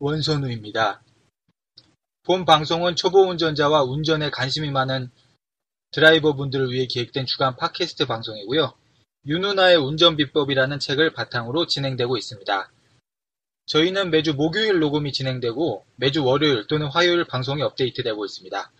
원선우입니다. 본 방송은 초보 운전자와 운전에 관심이 많은 드라이버 분들을 위해 기획된 주간 팟캐스트 방송이고요. 윤누나의 운전 비법이라는 책을 바탕으로 진행되고 있습니다. 저희는 매주 목요일 녹음이 진행되고 매주 월요일 또는 화요일 방송이 업데이트되고 있습니다.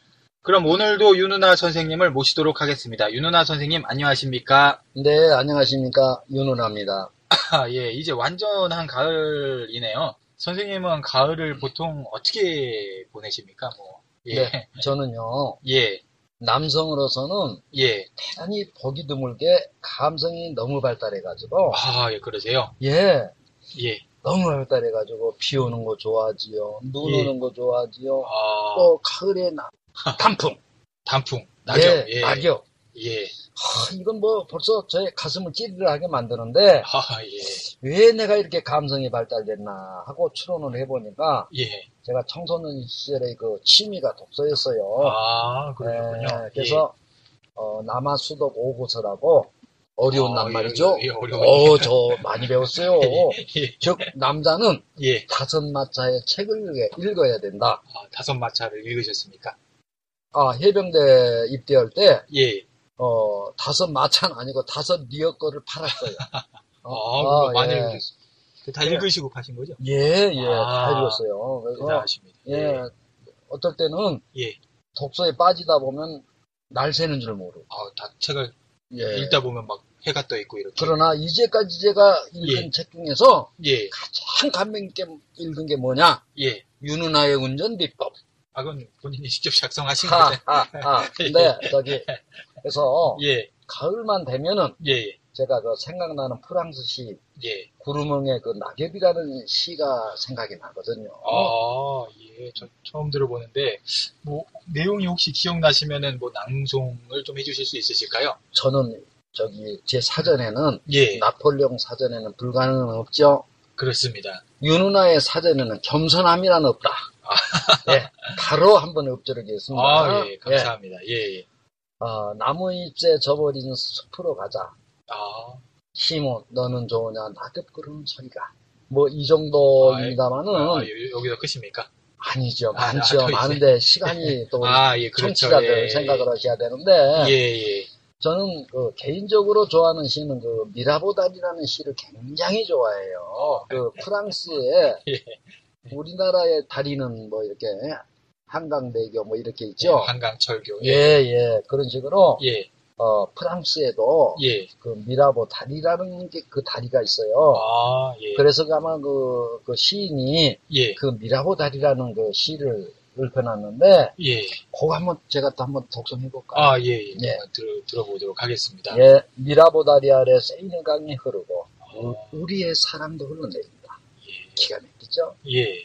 그럼 오늘도 윤누나 선생님을 모시도록 하겠습니다. 윤누나 선생님 안녕하십니까? 네, 안녕하십니까. 윤은아입니다. 아, 예, 이제 완전한 가을이네요. 선생님은 가을을 보통 어떻게 보내십니까? 뭐, 예, 네, 저는요, 예, 남성으로서는 예. 대단히 보기 드물게 감성이 너무 발달해가지고, 아, 예, 그러세요? 예, 예. 너무 발달해가지고, 비 오는 거 좋아하지요. 눈 예. 오는 거 좋아하지요. 아, 또, 가을에 나- 단풍. 단풍, 낙엽, 예, 예, 낙엽. 예, 하, 이건 뭐 벌써 저의 가슴을 찌르르하게 만드는데, 아, 예, 왜 내가 이렇게 감성이 발달됐나 하고 추론을 해보니까, 예. 제가 청소년 시절에 그 취미가 독서였어요. 아, 그렇군요. 네, 그래서 어, 남아수덕 오고서라고 어려운 아, 낱 말이죠. 예, 예, 어려워요. 어, 저 많이 배웠어요. 예, 즉 남자는 예. 다섯 마차의 책을 읽- 읽어 야 된다. 아, 다섯 마차를 읽으셨습니까? 아 해병대 입대할 때 예. 어, 다섯 마차는 아니고 다섯 리어 거를 팔았어요. 아, 어, 그거 아, 많이 예. 읽으셨어요. 다 예. 읽으시고 파신 거죠? 예, 예, 아, 다 읽었어요. 그래서 대단하십니다. 예, 어떨 때는 예. 독서에 빠지다 보면 날 새는 줄 모르고. 아, 다 책을 예. 읽다 보면 막 해가 떠 있고 이렇게. 그러나 이제까지 제가 읽은 예. 책 중에서 예, 가장 감명 있게 읽은 게 뭐냐? 예. 윤은아의 운전 비법. 아, 그건 본인이 직접 작성하신 하, 거죠? 하, 하. 근데, 저기, 그래서, 예, 가을만 되면은, 예, 제가 그 생각나는 프랑스 시, 예. 구르멍의 그 낙엽이라는 시가 생각이 나거든요. 아, 예. 저 처음 들어보는데, 뭐, 내용이 혹시 기억나시면은 뭐, 낭송을 좀 해주실 수 있으실까요? 저는, 저기, 제 사전에는, 예, 나폴레옹 사전에는 불가능은 없죠. 그렇습니다. 윤은아의 사전에는 겸손함이란 없다. 예, 바로 한번 엎드리겠습니다. 아, 예, 감사합니다. 예, 예. 어, 나무잎새 저버린 숲으로 가자. 아, 시모, 너는 좋으냐, 낙엽 그르는 소리가. 뭐, 이 정도입니다만은, 아, 여- 여기서 끝입니까? 아니죠. 아, 많죠. 또 이제. 많은데, 시간이 또, 아, 예, 그렇죠. 청취자들 예, 생각을 하셔야 되는데, 예, 예. 저는 그 개인적으로 좋아하는 시는 그 미라보달이라는 시를 굉장히 좋아해요. 그 프랑스에 예. 우리나라의 다리는 뭐 이렇게 한강대교 뭐 이렇게 있죠. 한강철교. 예, 예. 그런 식으로, 예, 어, 프랑스에도 예. 그 미라보 다리라는 게 그 다리가 있어요. 아, 예. 그래서 아마 그, 그 시인이 예, 그 미라보 다리라는 그 시를 읊어놨는데, 예. 그거 한번 제가 또 한번 독송해볼까요? 아, 예, 예. 예. 들어, 들어보도록 하겠습니다. 예, 미라보 다리 아래 세이는 강이 흐르고, 우- 어, 우리의 사랑도 흘러내린다. 예. 기가 막히죠? 예.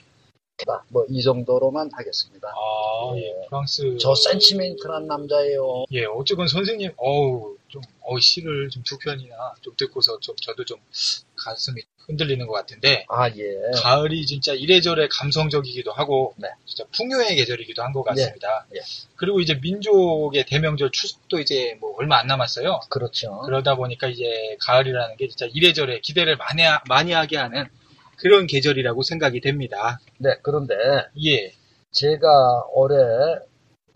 뭐, 이 정도로만 하겠습니다. 아, 예. 프랑스. 저 센치멘트한 남자예요. 예, 어쨌건 선생님, 어우, 좀, 어, 시를 좀 두 편이나 좀 듣고서 좀, 저도 좀 가슴이 흔들리는 것 같은데, 아, 예. 가을이 진짜 이래저래 감성적이기도 하고, 네. 진짜 풍요의 계절이기도 한 것 같습니다. 예, 예. 그리고 이제 민족의 대명절 추석도 이제 뭐 얼마 안 남았어요. 그렇죠. 그러다 보니까 이제 가을이라는 게 진짜 이래저래 기대를 많이, 하- 많이 하게 하는 그런 계절이라고 생각이 됩니다. 네, 그런데 예, 제가 올해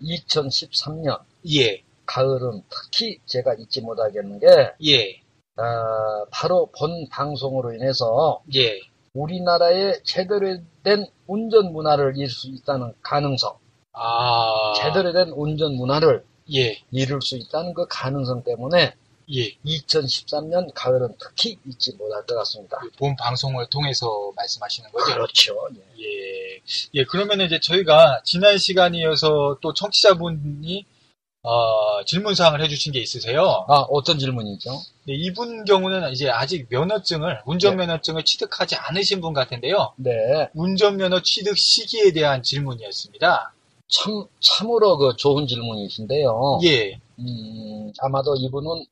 2013년 예, 가을은 특히 제가 잊지 못하겠는 게, 예, 아, 바로 본 방송으로 인해서 예, 우리나라의 제대로 된 운전 문화를 이룰 수 있다는 가능성, 아, 제대로 된 운전 문화를 예, 이룰 수 있다는 그 가능성 때문에 예. 2013년 가을은 특히 잊지 못할 것 같습니다. 본 방송을 통해서 말씀하시는 거죠? 그렇죠. 예. 예. 예, 그러면 이제 저희가 지난 시간이어서 또 청취자분이 어, 질문사항을 해주신 게 있으세요. 아, 어떤 질문이죠? 네, 이분 경우는 이제 아직 면허증을, 운전면허증을 취득하지 않으신 분 같은데요. 네. 운전면허 취득 시기에 대한 질문이었습니다. 참, 참으로 그 좋은 질문이신데요. 예, 음, 아마도 이분은,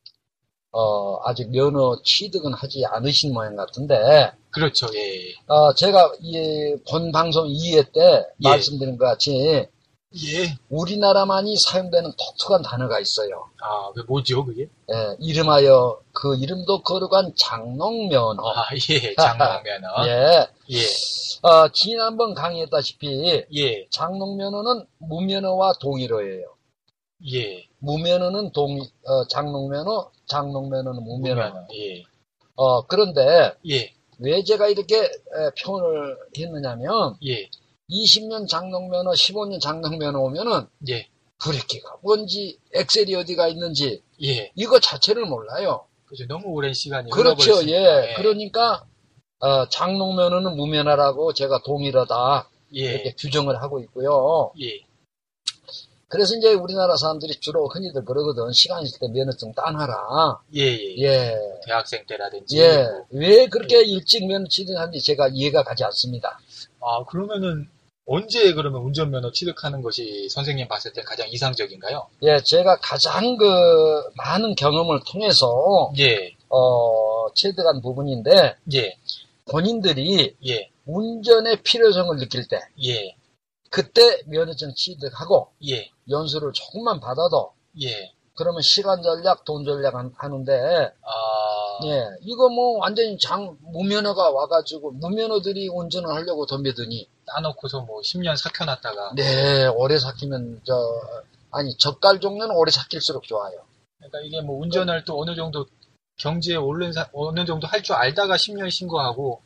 어, 아직 면허 취득은 하지 않으신 모양 같은데, 그렇죠, 예. 어, 제가 이본 방송 2회 때 예. 말씀드린 것 같이 예. 우리나라만이 사용되는 독특한 단어가 있어요. 아, 그 뭐죠, 그게? 예, 이름하여 그 이름도 거룩한 장롱면허. 아, 예, 장롱면허. 예. 예, 어, 지난번 강의했다시피 예, 장롱면허는 무면허와 동일어예요. 예. 무면허는 동, 어, 장롱면허, 장롱면허는 무면허. 예, 어, 그런데 예, 왜 제가 이렇게 에, 표현을 했느냐면 예, 20년 장롱면허, 15년 장롱면허 오면은 예, 브레이크가 뭔지 엑셀이 어디가 있는지 예. 이거 자체를 몰라요. 그죠. 너무 오랜 시간이 그렇죠. 흘러버렸으니까. 예. 그러니까 어, 장롱면허는 무면허라고 제가 동일하다 이렇게 예, 규정을 하고 있고요. 예, 그래서 이제 우리나라 사람들이 주로 흔히들 그러거든. 시간 있을 때 면허증 따놔라. 예, 예. 예. 대학생 때라든지. 예. 뭐. 왜 그렇게 일찍 면허 취득하는지 제가 이해가 가지 않습니다. 아, 그러면은 언제 그러면 운전면허 취득하는 것이 선생님 봤을 때 가장 이상적인가요? 예, 제가 가장 그 많은 경험을 통해서 예, 어, 체득한 부분인데 예, 본인들이 예, 운전의 필요성을 느낄 때 예, 그때 면허증 취득하고 예, 연수를 조금만 받아도 예. 그러면 시간 전략, 돈 전략 한- 하는데 아, 예, 이거 뭐 완전히 장 무면허가 와가지고 무면허들이 운전을 하려고 덤벼드니 따놓고서 뭐 10년 삭혀놨다가. 네 오래 삭히면 저 아니 젓갈 종류는 오래 삭힐수록 좋아요. 그러니까 이게 뭐 운전을 또 어느 정도 경지에 오른 사, 어느 정도 할 줄 알다가 10년 신고하고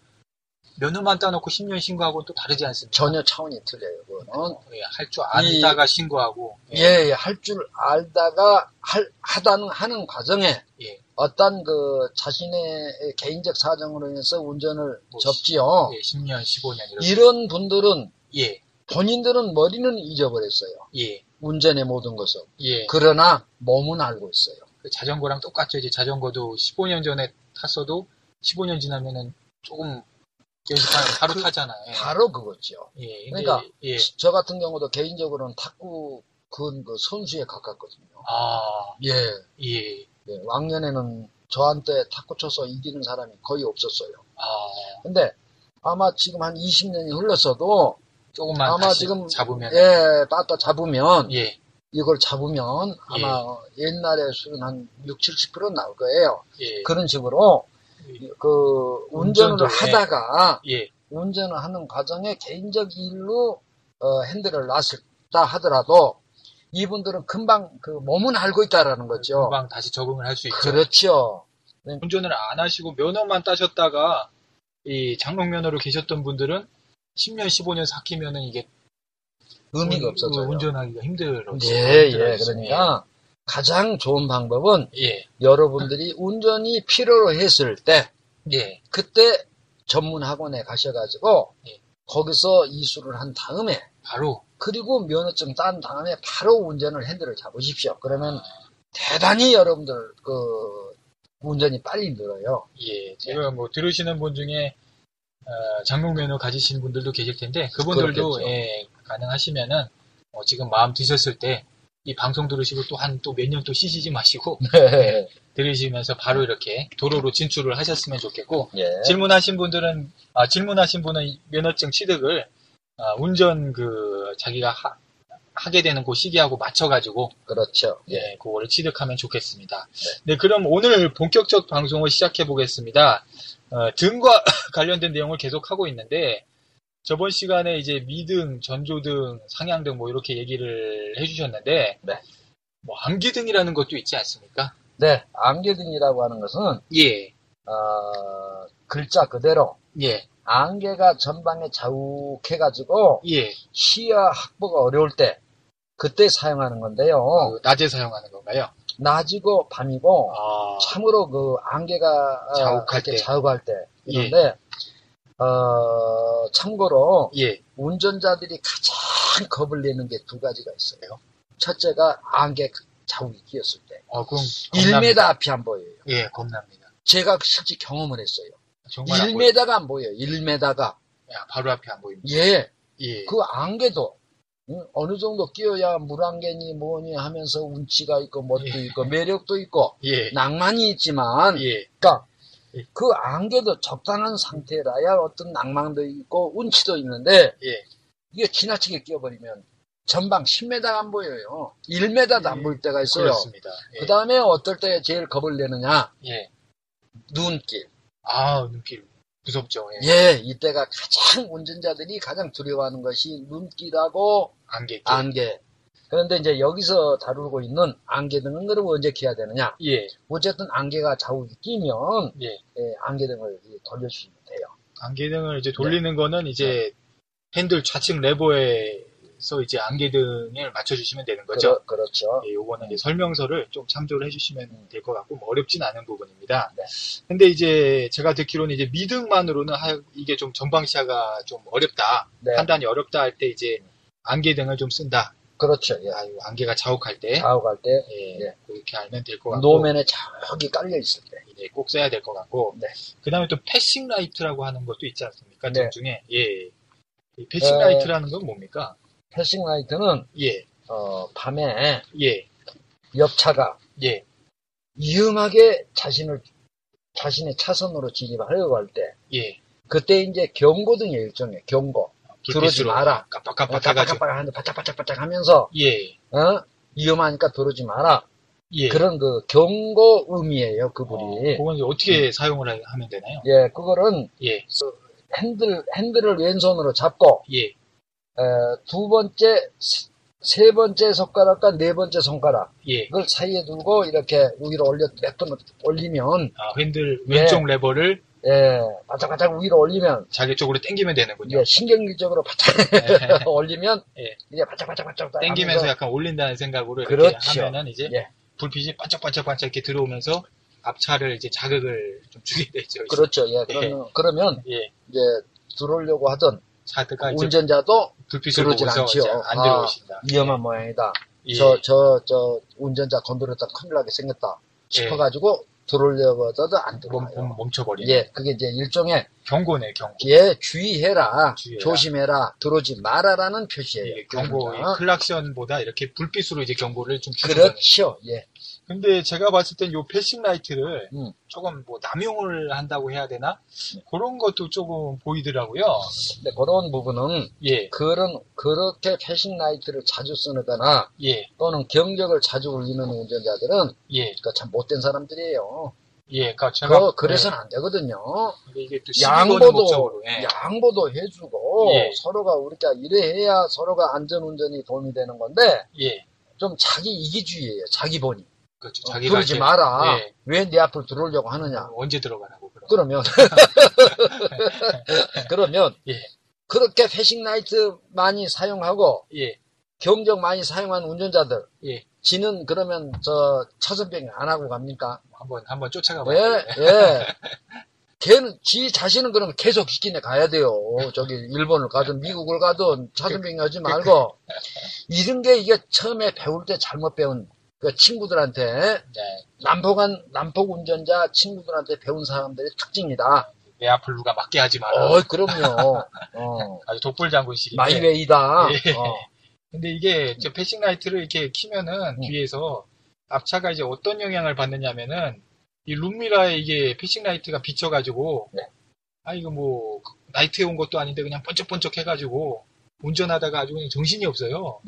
면허만 따놓고 10년 신고하고 또 다르지 않습니까? 전혀 차원이 틀려요. 그거는 예, 할줄 알다가 신고하고. 예, 할줄 알다가 할 하다는 하는 과정에 예, 어떤 그 자신의 개인적 사정으로 인해서 운전을 뭐 접지요. 예, 10년, 15년 이렇게. 이런 분들은 예, 본인들은 머리는 잊어버렸어요. 예, 운전의 모든 것을. 예. 그러나 몸은 알고 있어요. 그 자전거랑 똑같죠. 이제 자전거도 15년 전에 탔어도 15년 지나면은 조금 연습하면 바로 타잖아요. 예. 바로 그거죠. 예, 그러니까 예. 저 같은 경우도 개인적으로는 탁구 그, 그 선수에 가깝거든요. 아, 예. 예. 예, 왕년에는 저한테 탁구 쳐서 이기는 사람이 거의 없었어요. 아, 근데 아마 지금 한 20년이 흘렀어도 조금만 아마 지금 잡으면 예, 따따 잡으면 예, 이걸 잡으면 아마 옛날에 수는 한 6, 70% 나올 거예요. 예. 그런 식으로 그 운전을 운전도, 예. 하다가 예, 운전을 하는 과정에 개인적 일로 어, 핸들을 놨다 하더라도 이분들은 금방 그 몸은 알고 있다라는 거죠. 금방 다시 적응을 할 수 있죠. 그렇죠. 운전을 안 하시고 면허만 따셨다가 이 장롱 면허로 계셨던 분들은 10년, 15년 삭히면은 이게 의미가 운- 없어져요. 운전하기가 힘들어. 예, 예. 그러니까 가장 좋은 방법은 예, 여러분들이 운전이 필요로 했을 때 예, 그때 전문 학원에 가셔가지고 예. 거기서 이수를 한 다음에 바로 그리고 면허증 딴 다음에 바로 운전을 핸들을 잡으십시오. 그러면 대단히 여러분들 그 운전이 빨리 늘어요. 예, 제가 뭐 들으시는 분 중에 어, 장롱 면허 가지신 분들도 계실 텐데 그분들도. 예, 가능하시면은 어, 지금 마음 드셨을 때 이 방송 들으시고 또 한 또 몇 년 또 쉬시지 마시고 네. 들으시면서 바로 이렇게 도로로 진출을 하셨으면 좋겠고 예. 질문하신 분들은 아, 질문하신 분은 이 면허증 취득을 아, 운전 그 자기가 하, 게 되는 그 시기하고 맞춰가지고 그렇죠. 예, 그거를 취득하면 좋겠습니다. 네, 그럼 오늘 본격적 방송을 시작해 보겠습니다. 어, 등과 관련된 내용을 계속 하고 있는데 저번 시간에 이제 미등, 전조등, 상향등 뭐 이렇게 얘기를 해주셨는데 네. 뭐 암기등이라는 것도 있지 않습니까? 네. 안개등이라고 하는 것은 예, 어, 글자 그대로 예, 안개가 전방에 자욱해가지고 예. 시야 확보가 어려울 때 그때 사용하는 건데요. 그 낮에 사용하는 건가요? 낮이고 밤이고 아, 참으로 그 안개가 어, 자욱할 이렇게 때. 자욱할 때 이런데 어 참고로 예. 운전자들이 가장 겁을 내는 게 두 가지가 있어요. 첫째가 안개 자욱이 끼었을 때 어, 그럼 1m 겁납니다. 앞이 안 보여요. 예, 겁납니다. 제가 실제 경험을 했어요. 정말 안 보여요. 1m가 안 보여요. 1m가 야, 바로 앞에 안 보입니다. 예. 예. 그 안개도 응? 어느 정도 끼어야 물안개니 뭐니 하면서 운치가 있고 멋도 예. 있고 매력도 있고 예. 낭만이 있지만 예. 그러니까 예. 그 안개도 적당한 상태라야 어떤 낭만도 있고 운치도 있는데 예. 이게 지나치게 끼어버리면 전방 10m가 안 보여요. 1m도 안 예. 보일 때가 있어요. 그렇습니다. 예. 그 다음에 어떨 때 제일 겁을 내느냐? 예. 눈길. 아, 눈길. 무섭죠. 예. 예, 이때가 가장 운전자들이 가장 두려워하는 것이 눈길하고 안개. 안개. 그런데 이제 여기서 다루고 있는 안개 등은 그럼 언제 켜야 되느냐? 예. 어쨌든 안개가 좌우에 끼면 예. 예, 안개 등을 이제 돌려주시면 돼요. 안개 등을 이제 돌리는 거는 이제 핸들 좌측 레버에서 이제 안개 등을 맞춰주시면 되는 거죠. 그렇, 죠 예, 요거는 이제 설명서를 좀 참조를 해주시면 될 것 같고, 뭐 어렵진 않은 부분입니다. 네. 근데 이제 제가 듣기로는 이제 미등만으로는 하- 이게 좀 전방 시야가 좀 어렵다, 네. 판단이 어렵다 할 때 이제 안개 등을 좀 쓴다. 그렇죠. 예. 아유, 안개가 자욱할 때, 자욱할 때 예, 예. 그렇게 알면 될 것 같고, 노면에 저기 깔려 있을 때. 예, 꼭 써야 될 것 같고, 네. 그 다음에 또 passing light라고 하는 것도 있지 않습니까? 네. 등 중에, 예. 이 passing 어, light라는 건 뭡니까? passing light는 예, 어, 밤에 예, 옆차가 예, 위험하게 자신을 자신의 차선으로 진입하려고 할 때 예. 그때 이제 경고등이에요 일종의 경고 들어오지 마라. 깜빡깜빡 해가지고, 깜빡깜빡 하는데 바짝바짝바짝 하면서 예, 어? 위험하니까 들어오지 마라 예. 그런 그 경고 의미예요 그분이 어, 그건 이제 어떻게 사용을 하- 하면 되나요? 예 그거는 예, 핸들 핸들을 왼손으로 잡고 예, 에, 두 번째 세- 세 번째 손가락과 네 번째 손가락 예. 이걸 사이에 두고 이렇게 위로 올려 몇 번 올리면 아, 핸들 네. 왼쪽 레버를 예 바짝바짝 위로 올리면 자기 쪽으로 당기면 되는군요. 예, 신경질적으로 바짝 올리면 예. 이게 바짝바짝바짝 당기면서 약간 올린다는 생각으로 이렇게 그렇죠. 하면은 이제 예. 불빛이 반짝반짝반짝 이렇게 들어오면서 앞차를 이제 자극을 좀 주게 되죠. 이제. 그렇죠. 예, 그러면, 그러면 예. 이제 들어오려고 하던 차들가 이제 운전자도 불빛을 들어오질 않지요. 이제 안 아, 들어오신다. 위험한 모양이다. 예. 저, 저, 저 운전자 건드렸다 큰일 나게 생겼다 싶어가지고 들어오려고 하다도 안 멈, 들어와요. 멈, 멈춰버리는 예, 그게 이제 일종의 경고네 경고. 예, 주의해라, 주의해라. 조심해라, 들어오지 마라라는 표시예요. 예, 경고 그러니까. 이 클락션보다 이렇게 불빛으로 이제 경고를 좀 주는. 그렇죠. 예. 근데 제가 봤을 땐 요 passing light를 음. 조금 뭐 남용을 한다고 해야 되나 그런 것도 조금 보이더라고요. 근데 그런 부분은 예, 그런 그렇게 패싱 라이트를 자주 쓰거나 예, 또는 경적을 자주 울리는 운전자들은 예, 그참 못된 사람들이에요. 예. 그러니까 제가 그, 그래서는 안 되거든요. 네, 이게 또 양보도 목적으로 예. 양보도 해주고 예. 서로가 우리가 이래 해야 서로가 안전 운전이 도움이 되는 건데 예, 좀 자기 이기주의예요. 자기 본이 그렇죠. 어, 자기가 그러지 이제, 마라. 예, 왜내 앞을 들어오려고 하느냐? 언제 들어가라고 그럼. 그러면 그러면 예. 그렇게 패싱 라이트 많이 사용하고 예, 경적 많이 사용한 운전자들 예. 지는 그러면 저 차선병이 안 하고 갑니까? 한번 한번 쫓아가 예, 봐요. 예. 걔는 지 자신은 그러면 계속 기킨에 가야 돼요. 저기 일본을 가든 미국을 가든 차선병이 하지 말고 이런 게 이게 처음에 배울 때 잘못 배운 그 친구들한테 네. 남포간 남포 운전자 친구들한테 배운 사람들의 특징이다. 내 앞을 누가 막게 하지 마라. 어, 그럼요. 어, 아주 독불 장군식인데. my way다. 예. 어, 근데 이게 저 passing light를 이렇게 키면은 음. 뒤에서 앞차가 이제 어떤 영향을 받느냐면은 이 룸미러에 이게 passing light가 비쳐가지고 네. 아 이거 뭐 나이트에 온 것도 아닌데 그냥 번쩍번쩍 해가지고 운전하다가 아주 그냥 정신이 없어요.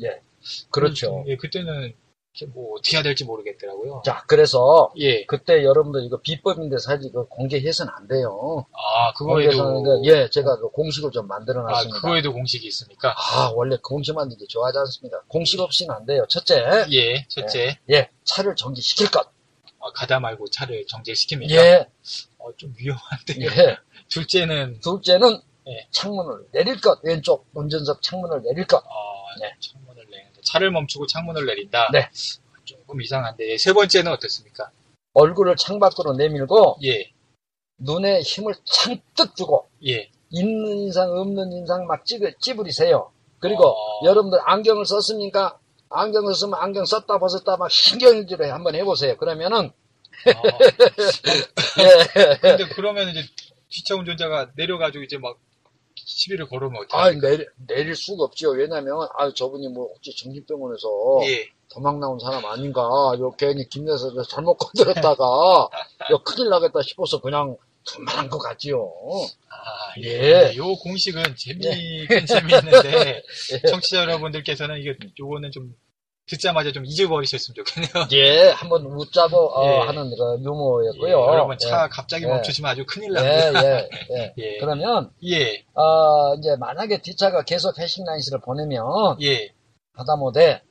그렇죠. 예, 그때는 뭐 어떻게 해야 될지 모르겠더라고요. 자, 그래서 예, 그때 여러분들 이거 비법인데 사실 그 공개해서는 안 돼요. 아 그거에도 예, 제가 그 공식을 좀 만들어 아 놨습니다. 그거에도 공식이 있습니까? 아, 원래 공식 만들기 좋아하지 않습니다. 공식 없이는 안 돼요. 첫째, 예, 첫째 예, 차를 정지시킬 것. 어, 가다 말고 차를 정지시킵니까? 예, 어, 좀 위험한데. 예. 둘째는 둘째는 예. 창문을 내릴 것. 왼쪽 운전석 창문을 내릴 것. 어, 네. 창문을 내는데 차를 멈추고 창문을 내린다. 네. 조금 이상한데 예, 세 번째는 어떻습니까? 얼굴을 창밖으로 내밀고 예, 눈에 힘을 잔뜩 주고 예, 있는 인상 없는 인상 막 찌그, 찌부리세요. 그리고 어. 여러분들 안경을 썼습니까? 안경을 쓰면 안경 썼다 벗었다 막 신경질을 한번 해보세요. 그러면은 어, 예. 근데 그러면 이제 뒷차 운전자가 내려가지고 이제 막 시비를 걸으면 아, 어떡해요? 내릴, 내릴 수가 없죠. 왜냐면, 아, 저분이 뭐, 혹시 정신병원에서 예, 도망 나온 사람 아닌가. 요 괜히 김내서 잘못 건드렸다가, 요 큰일 나겠다 싶어서 그냥 두만한 것 같지요. 아, 예. 예. 요 공식은 재미있긴 재미있는데 예. 청취자 여러분들께서는 이게 요거는 좀 듣자마자 좀 잊어버리셨으면 좋겠네요. 예, 한번 웃자고, 어, 예. 하는 그 예, 유머였고요. 여러분 차 갑자기 예. 멈추시면 아주 큰일 예, 납니다. 예, 예. 예. 그러면, 예, 어, 이제 만약에 뒷차가 계속 패싱 라인스를 보내면, 예. 하다못해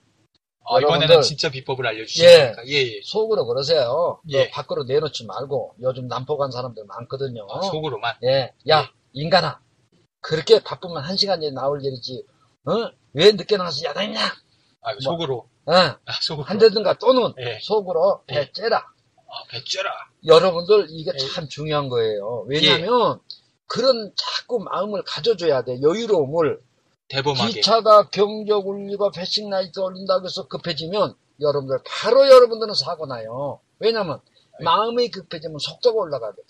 아, 이번에는 진짜 비법을 알려주시니까. 예, 예. 속으로 그러세요. 예. 그 밖으로 내놓지 말고, 요즘 간 사람들 많거든요. 아, 속으로만. 예, 야, 인간아. 그렇게 바쁘면 한 시간 전에 나올 일이지. 어? 왜 늦게 나와서 야단이냐? 아, 속으로. 어? 아, 속으로. 한대든가 또는 예. 속으로 예. 배 째라. 아, 배째라. 여러분들 이게 예. 참 중요한 거예요. 왜냐면 그런 자꾸 마음을 가져줘야 돼. 여유로움을. 대범하게. 기차가 경적 울리고 패싱 라이트 올린다고 해서 급해지면 여러분들 바로 여러분들은 사고 나요. 왜냐면 예. 마음이 급해지면 속도가 올라가거든.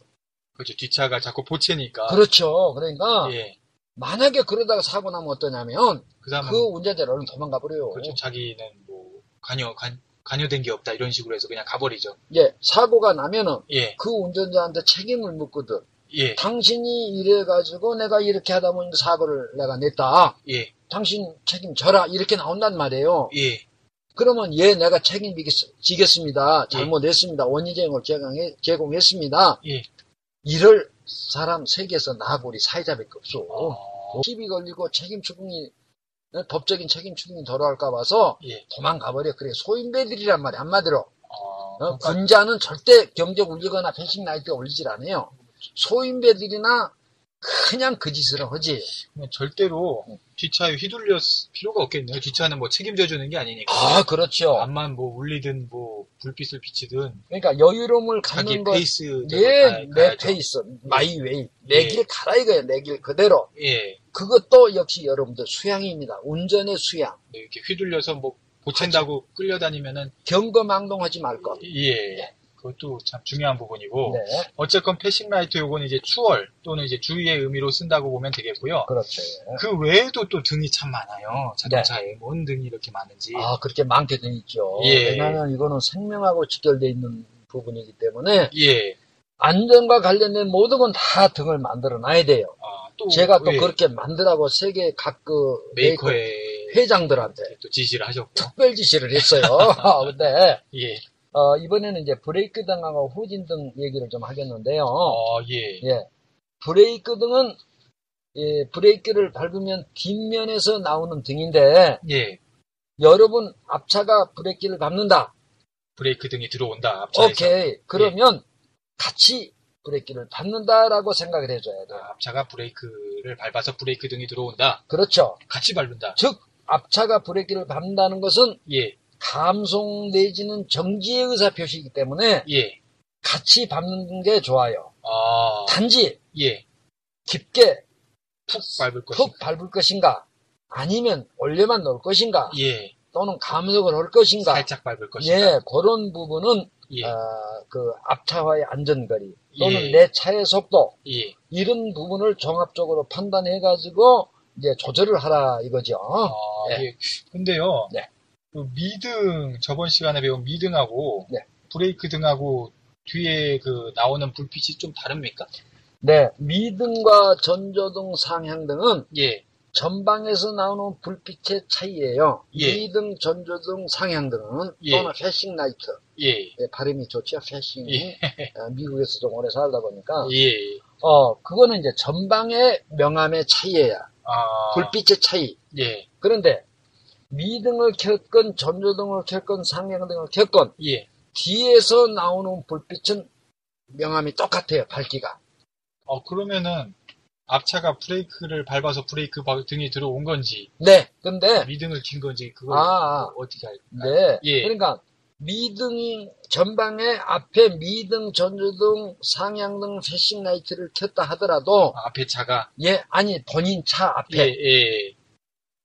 그렇죠. 뒷차가 자꾸 보채니까. 그렇죠. 그러니까 예. 만약에 그러다가 사고 나면 어떠냐면 그 그 운전자를 얼른 도망가 버려요. 그렇죠. 자기는 뭐 관여 관, 관여된 게 없다 이런 식으로 해서 그냥 가버리죠. 예, 사고가 나면은 예, 그 운전자한테 책임을 묻거든. 예, 당신이 이래가지고 내가 이렇게 하다 보니까 사고를 내가 냈다. 예, 당신 책임 져라. 이렇게 나온단 말이에요. 예, 그러면 예, 내가 책임지겠습니다. 잘못했습니다. 원인제공을 제공해, 제공했습니다. 예. 이럴 사람 세계에서 나하고 우리 사회자밖에 없어. 어, 시비 걸리고 책임 추궁이 어, 법적인 책임 추궁이 돌아올까 봐서 예. 도망가 버려. 그래 소인배들이란 말이야 한마디로. 어, 어, 그러니까 군자는 절대 경적 울리거나 passing light 올리질 않아요. 소인배들이나 그냥 그 짓을 하지. 절대로 뒷차에 휘둘릴 필요가 없겠네요. 뒷차는 뭐 책임져 주는 게 아니니까. 아, 그렇죠. 앞만 뭐 울리든 뭐 불빛을 비치든 그러니까 여유로움을 갖는 것. 페이스 예, 내 페이스, my way. 내 예. 길 가라 이거예요. 내 길 그대로. 예, 그것도 역시 여러분들 수양입니다. 운전의 수양. 네, 이렇게 휘둘려서 뭐 보챈다고 끌려다니면은 경거망동하지 말 것. 예, 그것도 참 중요한 부분이고 네, 어쨌건 passing light 요거는 이제 추월 또는 이제 주의의 의미로 쓴다고 보면 되겠고요. 그렇죠. 그 외에도 또 등이 참 많아요. 자동차에 뭔 등이 이렇게 많은지. 아, 그렇게 많게 돼 있죠. 예. 왜냐하면 이거는 생명하고 직결되어 있는 부분이기 때문에 예. 안전과 관련된 모든 건 다 등을 만들어 놔야 돼요. 아, 또 제가 또 예, 그렇게 만들라고 세계 각 그 메이커에 회장들한테 또 지시를 하셨고. 특별 지시를 했어요. 근데 예. 어, 이번에는 이제 브레이크 등하고 후진 등 얘기를 좀 하겠는데요. 어, 예. 예. 브레이크 등은 예, 브레이크를 밟으면 뒷면에서 나오는 등인데 예. 여러분 앞차가 브레이크를 밟는다. 브레이크 등이 들어온다. 앞차에서. 오케이. 그러면 같이 브레이크를 밟는다라고 생각을 해줘야 돼요. 아, 앞차가 브레이크를 밟아서 브레이크 등이 들어온다. 그렇죠. 같이 밟는다. 즉 앞차가 브레이크를 밟는다는 것은 예. 감송 내지는 정지의 의사 표시이기 때문에 예. 같이 밟는 게 좋아요. 아. 단지 예. 깊게 푹 밟을. 푹 밟을 것인가 아니면 올려만 놓을 것인가 예. 또는 감속을 할 것인가 살짝 밟을 것이다. 예 그런 부분은 예. 아, 그 앞차와의 안전거리 또는 예. 내 차의 속도 예. 이런 부분을 종합적으로 판단해 가지고 이제 조절을 하라 이거죠. 아, 예. 예. 근데요. 네. 그 미등 저번 시간에 배운 미등하고 네. 브레이크 등하고 뒤에 그 나오는 불빛이 좀 다릅니까? 네, 미등과 전조등, 상향등은 예. 전방에서 나오는 불빛의 차이예요. 예. 미등, 전조등, 상향등은 예. 또는 passing light. 예. 예, 발음이 좋죠, passing. 예. 어, 미국에서 좀 오래 살다 보니까. 예. 어, 그거는 이제 전방의 명암의 차이예요. 아. 불빛의 차이. 예. 그런데 미등을 켰건 전조등을 켰건 상향등을 켰건 예. 뒤에서 나오는 불빛은 명암이 똑같아요, 밝기가. 어, 그러면은 앞차가 브레이크를 밟아서 브레이크 바- 등이 들어온 건지 네, 근데 미등을 킨 건지 그걸 아, 아. 어떻게 알? 네. 예. 그러니까 미등 전방에 앞에 미등, 전조등, 상향등, passing light를 켰다 하더라도 아, 앞에 차가 예 아니 본인 차 앞에 예, 예,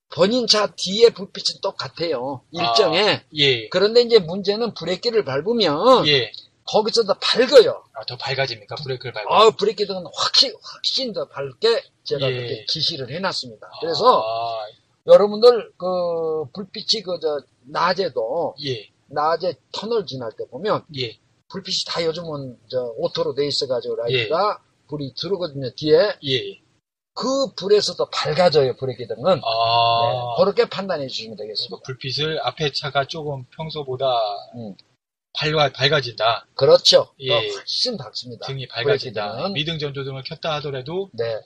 본인 차 뒤에 불빛은 똑같아요 일정에 예, 그런데 이제 문제는 브레이크를 밟으면 예. 거기서 더 밝아요. 아, 더 밝아집니까? 브레이크를 밟으면? 아 브레이크 등은 확실히 훨씬 더 밝게 제가 예. 그렇게 기시를 해놨습니다. 그래서 아, 여러분들 그 불빛이 그 저 낮에도 예, 낮에 터널 지날 때 보면 예, 불빛이 다 요즘은 저 auto로 돼 있어가지고 라이트가 불이 들어오거든요 뒤에 예. 그 불에서도 밝아져요 브레이크 등은 네, 아, 그렇게 판단해 주시면 되겠습니다. 그 불빛을 앞에 차가 조금 평소보다 음. 밝아, 밝아진다. 그렇죠. 예. 더 훨씬 밝습니다. 등이 밝아진다. 미등 전조등을 켰다 하더라도 네,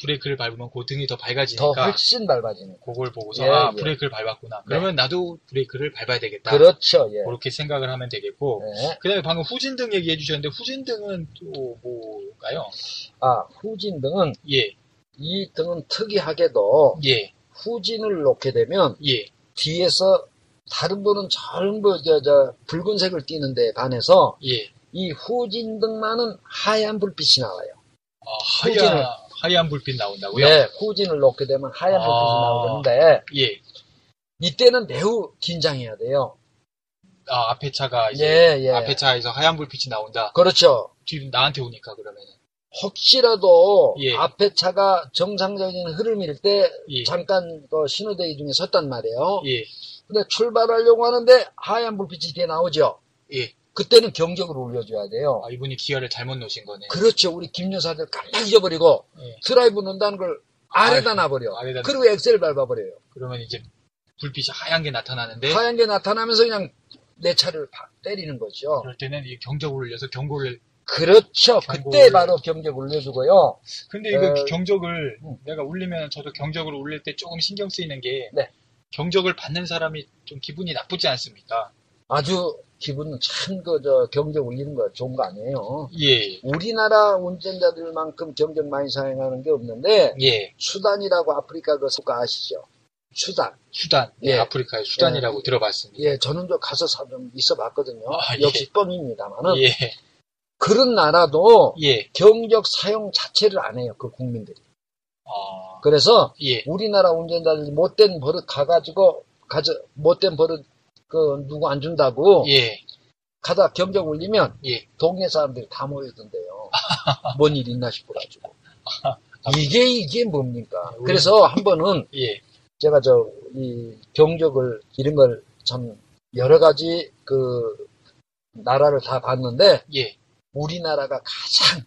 브레이크를 밟으면 그 등이 더더 밝아지니까 훨씬 밝아지는. 그걸 보고서 예, 아 예. 브레이크를 밟았구나. 그러면 나도 브레이크를 밟아야 되겠다. 그렇죠. 예. 그렇게 생각을 하면 되겠고 네. 그다음에 방금 후진등 얘기해 주셨는데 후진등은 또 뭘까요? 아, 후진 등은 예, 이 등은 특이하게도 예, 후진을 놓게 되면 예. 뒤에서 다른 분은 전부 저, 저 붉은색을 띠는데 반해서 예. 이 후진 등만은 하얀 불빛이 나와요. 아, 후진을- 하얀 하얀 불빛 나온다고요? 네, 후진을 놓게 되면 하얀 불빛이 아. 나오는데 예. 이때는 매우 긴장해야 돼요. 아, 앞에 차가 이제 예, 예. 앞에 차에서 하얀 불빛이 나온다. 그렇죠. 뒤로 나한테 오니까 그러면은 혹시라도 예. 앞에 차가 정상적인 흐름일 때 예. 잠깐 그 신호대기 중에 섰단 말이에요. 예. 근데 출발하려고 하는데 하얀 불빛이 뒤에 나오죠. 예. 그때는 경적으로 울려줘야 돼요. 아, 이분이 기어를 잘못 놓으신 거네. 그렇죠. 우리 김 여사들 깜빡 잊어버리고 예. 드라이브 넣는다는 걸 아래다 놔버려. 아래다 그리고 엑셀 밟아버려요. 그러면 이제 불빛이 하얀 게 나타나는데 하얀 게 나타나면서 그냥 내 차를 팍 때리는 거죠. 그럴 때는 이 경적을 울려서 경고를 그렇죠. 그때 바로 경적 울려주고요. 근데 이거 어, 경적을 음. 내가 울리면 저도 경적을 울릴 때 조금 신경 쓰이는 게 네. 경적을 받는 사람이 좀 기분이 나쁘지 않습니까? 아주 기분은 참 그 저 경적 울리는 거 좋은 거 아니에요. 예. 우리나라 운전자들만큼 경적 많이 사용하는 게 없는데 예. 수단이라고 아프리카 그 국가 아시죠? 수단. 수단. 예. 예. 아프리카의 수단이라고 들어봤습니다. 예, 저는 저 가서 사- 좀 있어 봤거든요. 아, 예. 역시 뻥입니다만은 예. 그런 나라도 예. 경적 사용 자체를 안 해요. 그 국민들이. 아. 그래서 예. 우리나라 운전자들이 못된 버릇 가가지고 가져 못된 버릇 그 누구 안 준다고 예. 가다 경적 울리면 예. 동네 사람들이 다 모이던데요. 뭔 일 있나 싶어 가지고. 이게 이게 뭡니까? 우리- 그래서 한 번은 예. 제가 저 이 경적을 이런 걸 참 여러 가지 그 나라를 다 봤는데 예. 우리나라가 가장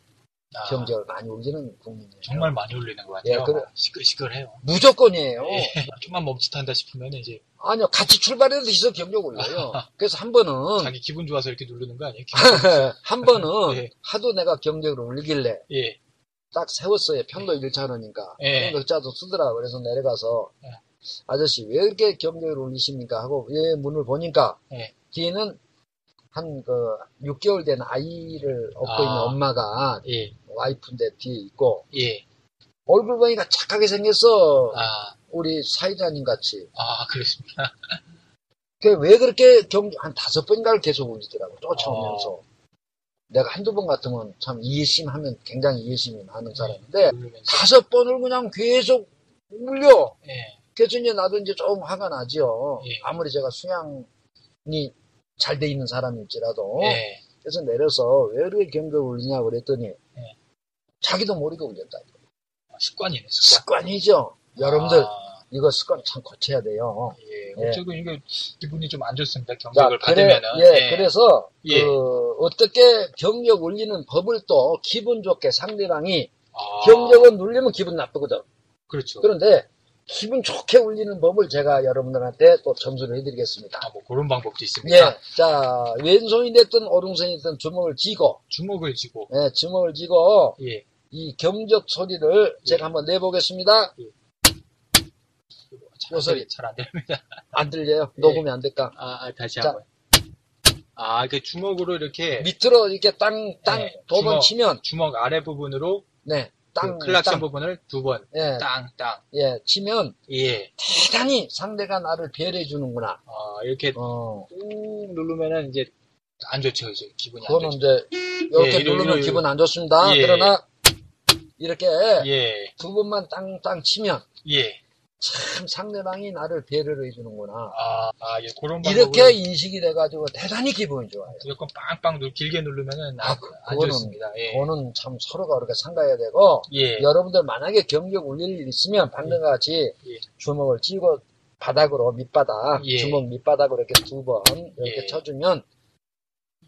아, 경적을 많이 울리는 국민이에요. 정말 많이 울리는 것 같아요. 예, 그래. 시끌시끌해요. 무조건이에요. 예. 좀만 멈칫한다 싶으면 이제 아니요, 같이 출발해도 있어 경적 울려요. 그래서 한 번은 자기 기분 좋아서 이렇게 누르는 거 아니에요? 한 번은 예. 하도 내가 경적을 울리길래 예. 딱 세웠어요. 편도 1차로니까. 예. 편도 자도 쓰더라. 그래서 내려가서 예. 아저씨 왜 이렇게 경적을 울리십니까? 하고 예 문을 보니까 예. 뒤에는 한 그 6개월 된 아이를 업고 아. 있는 엄마가 예. 와이프인데 뒤에 있고 예. 얼굴 보니까 착하게 생겼어. 아, 우리 사회자님 같이. 아, 그렇습니다. 그왜 그렇게 경, 한 다섯 번인가를 계속 울리더라고, 쫓아오면서. 어. 내가 한두 번 같으면 참 이해심 하면 굉장히 이해심이 많은 사람인데, 누르면서. 다섯 번을 그냥 계속 울려. 예. 그래서 이제 나도 이제 조금 화가 나죠. 예. 아무리 제가 수양이 잘 돼 있는 사람일지라도. 예. 그래서 내려서 왜 이렇게 경적을 울리냐고 그랬더니, 예. 자기도 모르게 울렸다. 습관이네, 습관. 습관이죠. 여러분들, 아, 이거 습관 참 고쳐야 돼요. 예. 예. 어쨌든 이게 기분이 좀 안 좋습니다. 자, 경적을 그래, 받으면은. 예, 그래서, 예. 그, 어떻게 경력 울리는 법을 또 기분 좋게 상대방이 아, 경력은 눌리면 기분 나쁘거든. 그렇죠. 그런데 기분 좋게 울리는 법을 제가 여러분들한테 또 점수를 해드리겠습니다. 아, 뭐 그런 방법도 있습니다. 예, 자, 왼손이 됐든 오른손이 됐든 주먹을 쥐고, 주먹을 쥐고. 예, 주먹을 쥐고, 예. 이 경적 소리를 제가 한번 내보겠습니다. 요 소리. 잘안 됩니다. 안 들려요? 예. 녹음이 안 될까? 아, 아, 다시 자. 한번. 아, 그 주먹으로 이렇게 밑으로 이렇게 땅, 땅, 네, 두번 주먹. 치면, 주먹 아래 부분으로 네, 땅, 그 클락션 땅. 부분을 두 번, 예, 땅, 땅. 예, 치면 예. 대단히 상대가 나를 배려해 주는구나. 어, 이렇게 어, 꾹 누르면은 이제 안 좋죠, 이제 기분이 안 그거는 좋죠. 이제 이렇게 예, 누르면 이러- 기분 안 좋습니다. 예. 그러나 이렇게 예, 두 번만 땅땅 치면 예. 참 상대방이 나를 배려를 해주는구나. 아, 아, 예, 그런 이렇게 인식이 돼가지고 대단히 기분이 좋아요. 무조건 빵빵 누, 길게 누르면은 아, 안, 그- 좋습니다. 예. 그거는 참 서로가 그렇게 상가해야 되고 예. 여러분들 만약에 경력 울릴 일 있으면 방금 같이 예. 주먹을 쥐고 바닥으로 밑바닥 예. 주먹 밑바닥으로 이렇게 두 번 이렇게 예. 쳐주면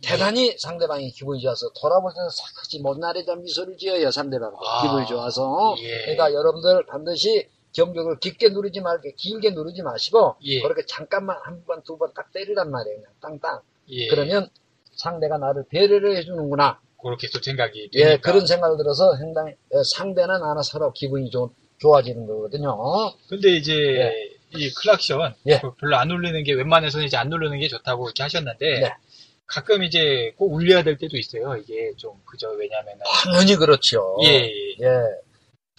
대단히 상대방이 기분이 좋아서 돌아볼 때는 사지 못나리자 미소를 지어요 상대방도 아, 기분이 좋아서 예. 그러니까 여러분들 반드시 경력을 깊게 누르지 말고 길게 누르지 마시고 예. 그렇게 잠깐만 한 번 두 번 딱 때리란 말이에요 그냥 땅땅 예. 그러면 상대가 나를 배려를 해주는구나 그렇게 또 생각이 예, 되니까. 그런 생각을 들어서 상당히 예, 상대는 나나 서로 기분이 좀 좋아지는 거거든요. 근데 이제 예. 이 클락션 예. 그 별로 안 울리는 게 웬만해서는 이제 안 누르는 게 좋다고 이렇게 하셨는데 네. 가끔 이제 꼭 울려야 될 때도 있어요. 이게 좀 그저 왜냐면은 당연히 그렇죠. 예, 예.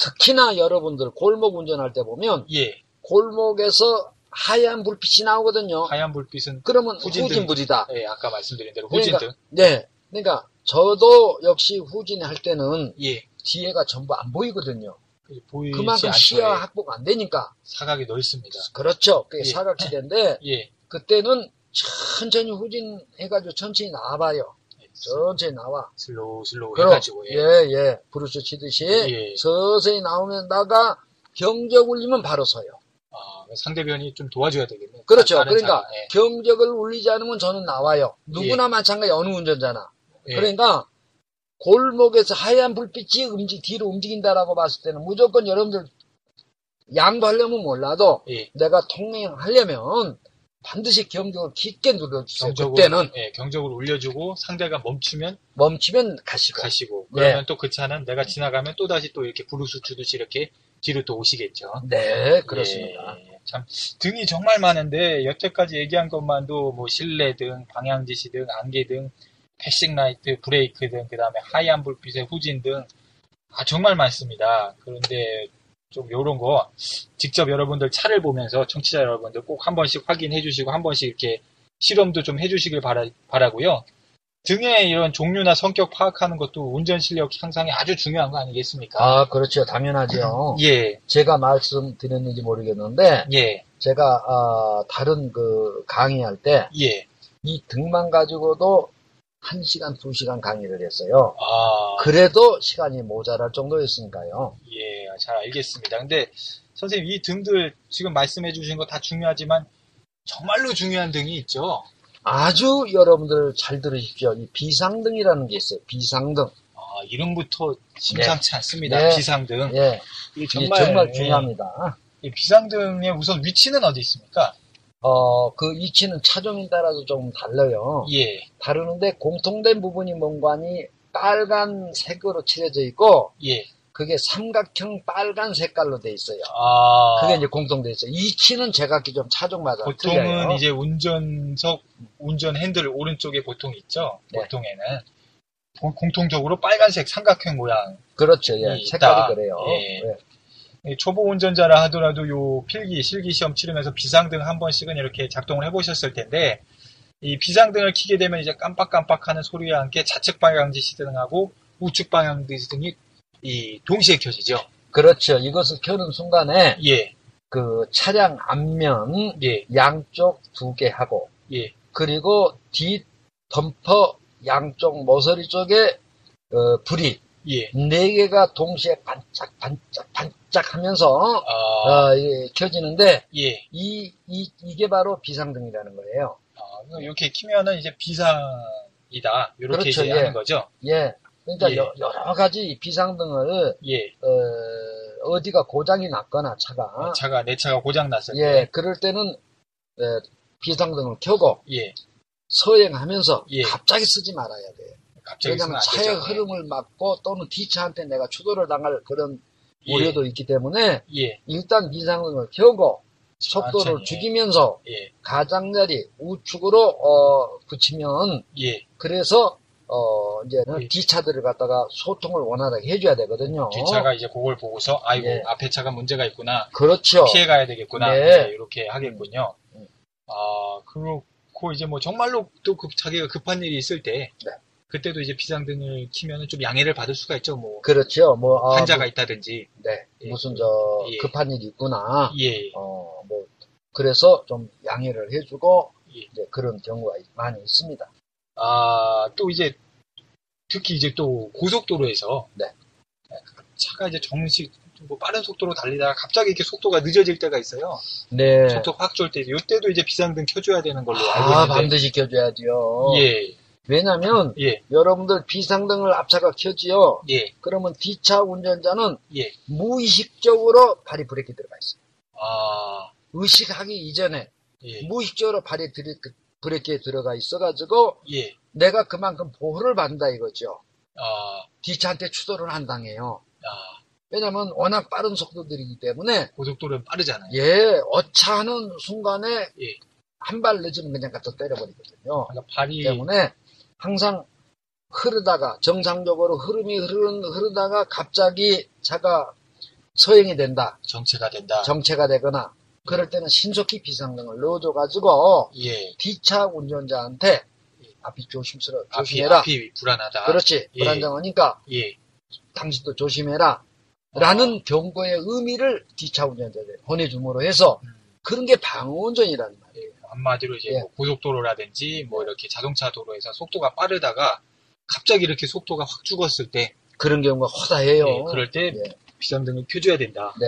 특히나 여러분들 골목 운전할 때 보면 예. 골목에서 하얀 불빛이 나오거든요. 하얀 불빛은 그러면 후진등. 후진불이다. 예, 아까 말씀드린 대로 그러니까- 후진등. 네. 그러니까 저도 역시 후진할 때는 예. 뒤에가 전부 안 보이거든요. 보이지 그만큼. 시야 예. 확보가 안 되니까. 사각이 넓습니다. 그렇죠. 그게 예. 사각지대인데 예. 그때는 천천히 후진해가지고 천천히 나와봐요. 천천히 나와. slow slow 그럼, 해가지고 예. 예, 예. 브루스 치듯이 예. 서서히 나오면다가 경적 울리면 바로 서요. 아, 상대편이 좀 도와줘야 되겠네요. 그렇죠. 그러니까 차가, 예. 경적을 울리지 않으면 저는 나와요. 누구나 마찬가지 어느 운전자나. 예. 그러니까 골목에서 하얀 불빛이 움직 뒤로 움직인다라고 봤을 때는 무조건 여러분들 양보하려면 몰라도 예. 내가 통행하려면 반드시 경적을 깊게 눌러주세요. 경적으로 그때는 예, 경적으로 울려주고 상대가 멈추면 멈추면 가시고. 가시고 예. 그러면 또그 차는 내가 지나가면 또 다시 또 이렇게 부르스 주듯이 이렇게 뒤로 또 오시겠죠. 네, 그렇습니다. 예, 참 등이 정말 많은데 여태까지 얘기한 것만도 뭐 실내 등, 방향 지시 등, 안개 등, passing light, 브레이크 등, 그 다음에 하얀 불빛의 후진 등, 아, 정말 많습니다. 그런데 좀 요런 거 직접 여러분들 차를 보면서 청취자 여러분들 꼭 한 번씩 확인해 주시고 한 번씩 이렇게 실험도 좀 해 주시길 바라, 바라고요. 등의 이런 종류나 성격 파악하는 것도 운전 실력 향상에 아주 중요한 거 아니겠습니까? 아, 그렇죠. 당연하죠. 예, 제가 말씀드렸는지 모르겠는데, 예, 제가, 아, 다른 그 강의할 때, 예. 이 등만 가지고도 1시간, 2시간 강의를 했어요. 아, 그래도 시간이 모자랄 정도였으니까요. 예, 잘 알겠습니다. 근데 선생님 이 등들 지금 말씀해 주신 거 다 중요하지만 정말로 중요한 등이 있죠. 아주 여러분들 잘 들으십시오. 이 비상등이라는 게 있어요. 비상등. 아, 이름부터 심상치 않습니다. 네. 비상등. 예. 이게 이게 정말, 중요합니다. 예, 이 비상등의 우선 위치는 어디 있습니까? 어, 그 위치는 차종에 따라서 조금 달라요. 예, 다르는데 공통된 부분이 뭔가니 빨간 색으로 칠해져 있고, 예. 그게 삼각형 빨간 색깔로 돼 있어요. 아, 그게 이제 공통돼 있어요. 위치는 제각기 좀 차종마다 보통은 틀려요. 이제 운전석, 운전 핸들 오른쪽에 보통 있죠. 네. 보통에는 공- 공통적으로 빨간색 삼각형 모양 그렇죠. 예. 이 색깔이. 그래요. 예. 예. 이 초보 운전자라 하더라도 요 필기, 실기 시험 치르면서 비상등 한 번씩은 이렇게 작동을 해보셨을 텐데, 이 비상등을 켜게 되면 이제 깜빡깜빡 하는 소리와 함께 좌측 방향 지시등하고 우측 방향 지시등이 이 동시에 켜지죠. 그렇죠. 이것을 켜는 순간에 예, 그 차량 앞면 예, 양쪽 두 개 하고 예, 그리고 뒤 덤퍼 양쪽 모서리 쪽에 어, 불이 예. 네 개가 동시에 반짝 반짝 반짝 하면서 아, 어, 예, 켜지는데 예. 이, 이, 이게 바로 비상등이라는 거예요. 아, 이렇게 키면은 이제 비상이다. 이렇게 그렇죠, 이제 예. 하는 거죠. 예. 그러니까 예. 여, 러 가지 비상등을 예. 어, 디가 고장이 났거나 차가 차가, 내 차가 고장 났을 예, 때. 그럴 때는 예, 비상등을 켜고 예. 서행하면서 예. 갑자기 쓰지 말아야 돼요. 갑자기 왜냐하면 안 차의 되죠. 흐름을 막고 또는 뒤차한테 내가 추돌을 당할 그런 예. 우려도 있기 때문에 예. 일단 비상등을 켜고 속도를 천천히. 죽이면서 예. 가장자리 우측으로 어, 붙이면 예. 그래서 어, 이제는 예. 뒷차들을 갖다가 소통을 원활하게 해줘야 되거든요. 뒷차가 이제 그걸 보고서 아이고 예. 앞에 차가 문제가 있구나 그렇죠. 피해 가야 되겠구나 네. 네, 이렇게 하겠군요. 음. 아 그렇고 이제 뭐 정말로 또 급- 자기가 급한 일이 있을 때 네. 그때도 이제 비상등을 키면은 좀 양해를 받을 수가 있죠. 뭐 그렇죠. 뭐, 아, 환자가 뭐, 있다든지 네. 예. 무슨 저 예. 급한 일이 있구나. 예, 어, 뭐, 그래서 좀 양해를 해주고, 예. 이제 그런 경우가 많이 있습니다. 아, 또 이제, 특히 이제 또 고속도로에서, 네. 차가 이제 정식, 뭐 빠른 속도로 달리다가 갑자기 이렇게 속도가 늦어질 때가 있어요. 네. 속도 확 줄 때, 이때도 이제 비상등 켜줘야 되는 걸로 알고 아, 있는데. 반드시 켜줘야죠. 예, 왜냐면, 예, 여러분들 비상등을 앞차가 켜지요. 예, 그러면 뒤차 운전자는 예. 무의식적으로 발이 브레이크 들어가 있어요. 아, 의식하기 이전에 예, 무의식적으로 발이 들이- 브레이크에 들어가 있어가지고 예, 내가 그만큼 보호를 받는다 이거죠. 아, 뒤차한테 추돌을 안 당해요. 아, 왜냐면 워낙 빠른 속도들이기 때문에 고속도로는 빠르잖아요. 예 어차하는 순간에 예. 한발 늦으면 그냥 갖다 때려버리거든요. 그러니까 발이, 때문에 항상 흐르다가 정상적으로 흐름이 흐르는 흐르다가 갑자기 차가 서행이 된다 정체가 된다. 정체가 되거나 그럴 때는 신속히 비상등을 넣어줘가지고 예, 뒤차 운전자한테 앞이 조심스러워 앞이, 조심해라 앞이 불안하다. 그렇지 예. 불안정하니까 예, 당신도 조심해라 라는 경고의 의미를 뒤차 운전자들 보내줌으로 해서 음. 그런 게 방어운전이라는 말이에요. 예, 한마디로 이제 예. 뭐 고속도로라든지 뭐 이렇게 자동차 도로에서 속도가 빠르다가 갑자기 이렇게 속도가 확 죽었을 때 그런 경우가 허다해요. 예, 그럴 때 예. 비상등을 켜줘야 된다. 네,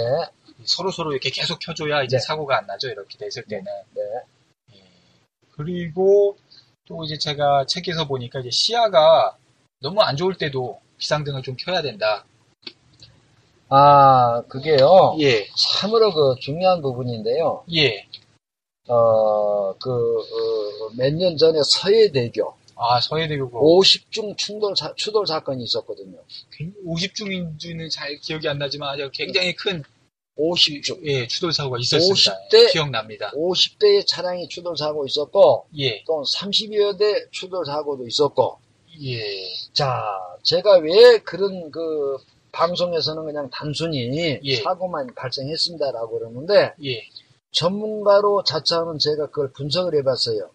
서로 서로 이렇게 계속 켜줘야 이제 네. 사고가 안 나죠. 이렇게 됐을 때는. 네. 예. 그리고 또 이제 제가 책에서 보니까 이제 시야가 너무 안 좋을 때도 비상등을 좀 켜야 된다. 아, 그게요. 예, 참으로 그 중요한 부분인데요. 예. 어, 그, 몇년 전에 서해대교 아 서해대교고 50중 충돌, 사, 추돌 사건이 있었거든요. 50중인지는 잘 기억이 안 나지만 아주 굉장히 큰 50중. 예, 추돌 사고가 있었습니다. 50대 기억납니다. 50대의 차량이 추돌 사고 있었고, 예, 또 30여 대 추돌 사고도 있었고, 예, 자, 제가 왜 그런 그 방송에서는 그냥 단순히 예. 사고만 발생했습니다라고 그러는데, 예. 전문가로 자처하는 제가 그걸 분석을 해봤어요.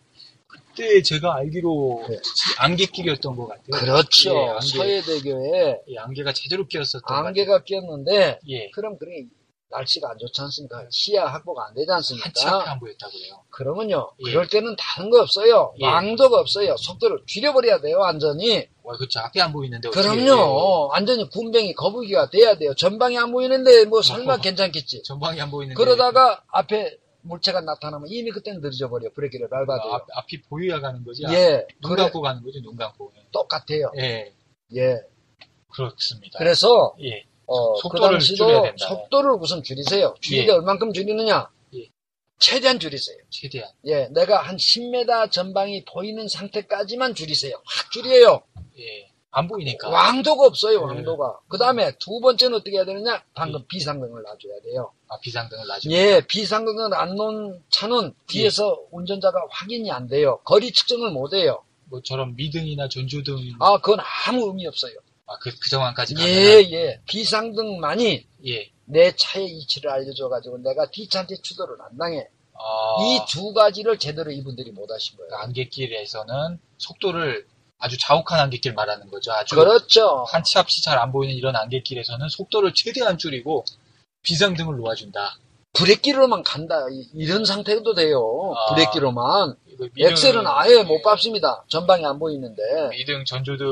그때 제가 알기로 네. 안개길이었던 것 같아요. 그렇죠. 예, 안개, 서해대교에 예, 안개가 제대로 끼었었던 것 안개가 같아요. 예. 그럼 그게 날씨가 안 좋지 않습니까? 시야 확보가 안 되지 않습니까? 안 보였다고 그래요. 그러면요, 예. 그럴 때는 다른 거 없어요. 예. 왕도가 없어요. 속도를 줄여버려야 돼요, 완전히. 와, 그쵸. 앞에 안 보이는데 그럼요. 완전히 군뱅이 거북이가 돼야 돼요. 전방이 안 보이는데 뭐 설마 어. 괜찮겠지. 전방이 안 보이는데 그러다가 앞에 물체가 나타나면 이미 그때는 늦어버려. 브레이크를 밟아도요. 앞, 앞이 보여야 가는 거지. 예, 눈 그래, 감고 가는 거지, 눈 감고. 똑같아요. 예, 예. 그렇습니다. 그래서 예, 어, 그 속도를 당시도 줄여야 된다. 속도를 우선 줄이세요. 줄이게 예. 얼만큼 줄이느냐? 예. 최대한 줄이세요. 최대한. 예, 내가 한 10m 전방이 보이는 상태까지만 줄이세요. 확 줄여요. 예, 안 보이니까. 왕도가 없어요, 예. 왕도가. 그 다음에 두 번째는 어떻게 해야 되느냐? 방금 비상등을 놔줘야 돼요. 아, 비상등을 놔주고. 예, 비상등을 안 놓은 차는 뒤에서 운전자가 확인이 안 돼요. 거리 측정을 못 해요. 뭐 저런 미등이나 전조등. 아, 그건 아무 의미 없어요. 아, 그, 그 상황까지 가면. 예, 예. 비상등만이 예. 내 차의 위치를 알려줘가지고 내가 뒤차한테 추돌을 안 당해. 아, 이두 가지를 제대로 이분들이 못 하신 거예요. 그러니까 안개길에서는 속도를 아주 자욱한 안개길 말하는 거죠. 아주 그렇죠. 한치 앞이 잘 안 보이는 이런 안개길에서는 속도를 최대한 줄이고 비상등을 놓아준다. 브레이크로만 간다. 이- 이런 상태도 돼요. 아. 브레이크로만. 미등, 엑셀은 아예 못 예, 밟습니다. 전방이 안 보이는데. 미등, 전조등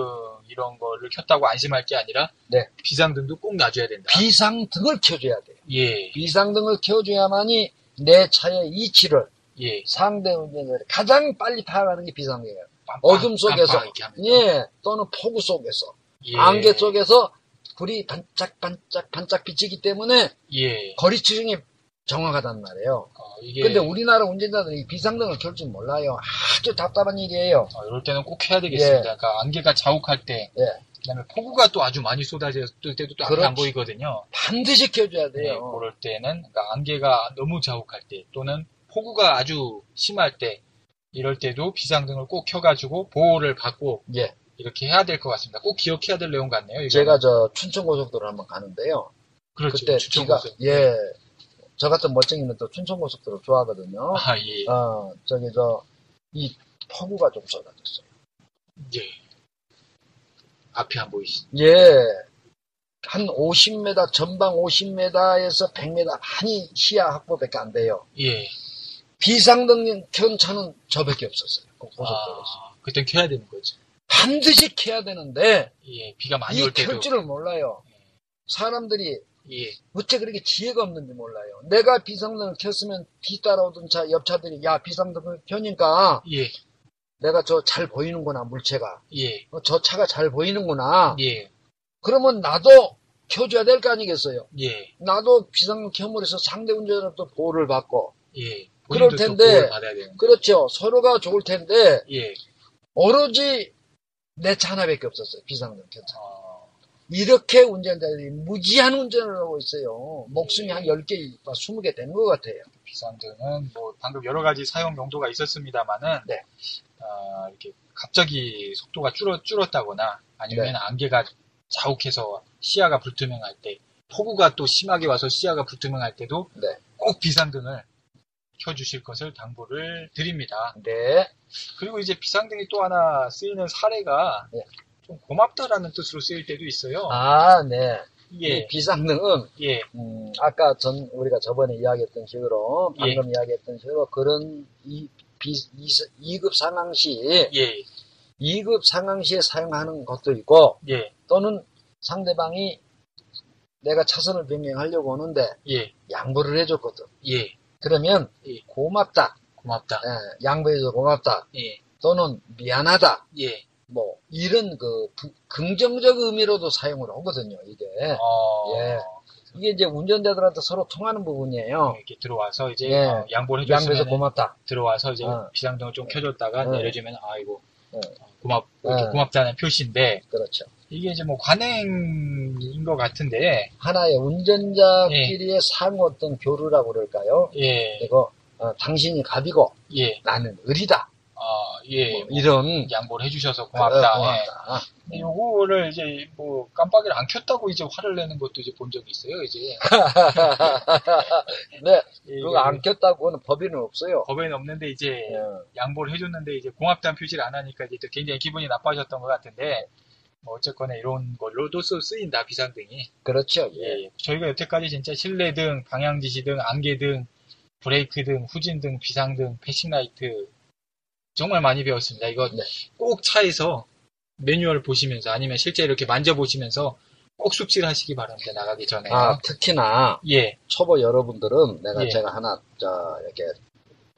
이런 거를 켰다고 안심할 게 아니라 네. 비상등도 꼭 놔줘야 된다. 비상등을 켜줘야 돼요. 예, 비상등을 켜줘야만이 내 차의 위치를 예. 상대 운전자를 가장 빨리 파악하는 게 비상등이에요. 깜빡, 어둠 속에서. 예, 또는 폭우 속에서, 예, 안개 속에서 불이 반짝반짝 반짝 비치기 때문에 예. 거리 측정이 정확하단 말이에요. 어, 이게 근데 우리나라 운전자들이 이 비상등을 켤 줄 몰라요. 아주 답답한 일이에요. 어, 이럴 때는 꼭 해야 되겠습니다. 예. 그러니까 안개가 자욱할 때, 예. 그다음에 폭우가 또 아주 많이 쏟아질 때도 또 앞이 안. 보이거든요. 반드시 켜줘야 네, 돼요. 그럴 때는 그러니까 안개가 너무 자욱할 때 또는 폭우가 아주 심할 때 이럴 때도 비상등을 꼭 켜가지고 보호를 받고 예. 이렇게 해야 될 것 같습니다. 꼭 기억해야 될 내용 같네요. 이거는. 제가 저 춘천고속도로 한번 가는데요. 그렇죠. 그때 비가. 예. 저 같은 멋쟁이는 또 춘천고속도로 좋아하거든요. 아, 예. 어, 저기 저 이 폭우가 좀 쏟아졌어요. 예. 앞이 안 보이시. 예. 한 50m, 전방 50m에서 100m 많이 시야 확보밖에 안 돼요. 예. 비상등 켠 차는 저밖에 없었어요. 그 고속도로에서. 아, 그땐 켜야 되는 거죠. 반드시 켜야 되는데 예. 비가 많이 이올 때도. 켤 줄을 몰라요. 사람들이 예. 어째 그렇게 지혜가 없는지 몰라요. 내가 비상등을 켰으면 뒤따라오던 차, 옆 차들이 야 비상등을 켜니까 예. 내가 저 잘 보이는구나 물체가. 예. 어, 저 차가 잘 보이는구나. 예. 그러면 나도 켜줘야 될 거 아니겠어요. 예. 나도 비상등 켜물에서 상대 운전자로부터 보호를 받고 예. 그럴 텐데. 그렇죠. 서로가 좋을 텐데 예. 오로지 내차 하나밖에 없었어요. 비상등. 어, 이렇게 운전자들이 무지한 운전을 하고 있어요. 목숨이 예. 한 10개, 20개 되는 것 같아요. 비상등은 뭐 방금 여러 가지 사용 용도가 있었습니다만은 네. 어, 이렇게 갑자기 속도가 줄어 줄었다거나 아니면 네. 안개가 자욱해서 시야가 불투명할 때 폭우가 또 심하게 와서 시야가 불투명할 때도 네. 꼭 비상등을 켜주실 것을 당부를 드립니다. 네. 그리고 이제 비상등이 또 하나 쓰이는 사례가 네. 좀 고맙다라는 뜻으로 쓰일 때도 있어요. 아, 네. 예, 이 비상등은 예, 음, 아까 전 우리가 저번에 이야기했던 식으로 예. 방금 이야기했던 식으로 그런 이 비, 이, 급 상황 시 예, 2급 상황 시에 사용하는 것도 있고 예, 또는 상대방이 내가 차선을 변경하려고 오는데 예, 양보를 해줬거든. 예, 그러면 예. 고맙다. 고맙다. 예, 양보해줘서 고맙다. 예, 또는 미안하다. 예, 뭐 이런 그 부- 긍정적 의미로도 사용을 하거든요. 이게 어, 예. 이게 이제 운전자들한테 서로 통하는 부분이에요. 이렇게 들어와서 이제 예. 어, 양보를 양보해서 해줬으면 고맙다. 들어와서 이제 어. 비상등을 좀 켜줬다가 네. 내려주면 아이고 네. 어, 고맙 네. 고맙다는 표시인데 그렇죠. 이게 이제 뭐 관행인 것 같은데 하나의 운전자끼리의 상호 어떤 교류라고 그럴까요? 예, 그리고 어, 당신이 갑이고 예, 나는 을이다. 어, 예, 뭐뭐 이런 양보를 해주셔서 어, 고맙다. 예. 고맙다. 근데 요거를 이제 뭐 깜빡이를 안 켰다고 이제 화를 내는 것도 이제 본 적이 있어요. 이제 네, 예, 그거 안 켰다고는 법에는 없어요. 법에는 없는데 이제 예. 양보를 해줬는데 이제 고맙다는 표시를 안 하니까 이제 또 굉장히 기분이 나빠졌던 것 같은데 뭐 어쨌거나 이런 걸로도 쓰- 쓰인다 비상등이. 그렇죠. 예. 예, 저희가 여태까지 진짜 실내등, 방향지시등, 안개등, 브레이크 등, 후진 등, 비상 등, 패싱라이트 정말 많이 배웠습니다. 이거 네. 꼭 차에서 매뉴얼 보시면서 아니면 실제 이렇게 만져보시면서 꼭 숙지하시기 바랍니다. 나가기 전에. 아, 특히나 예, 초보 여러분들은 내가 예. 제가 하나 저 이렇게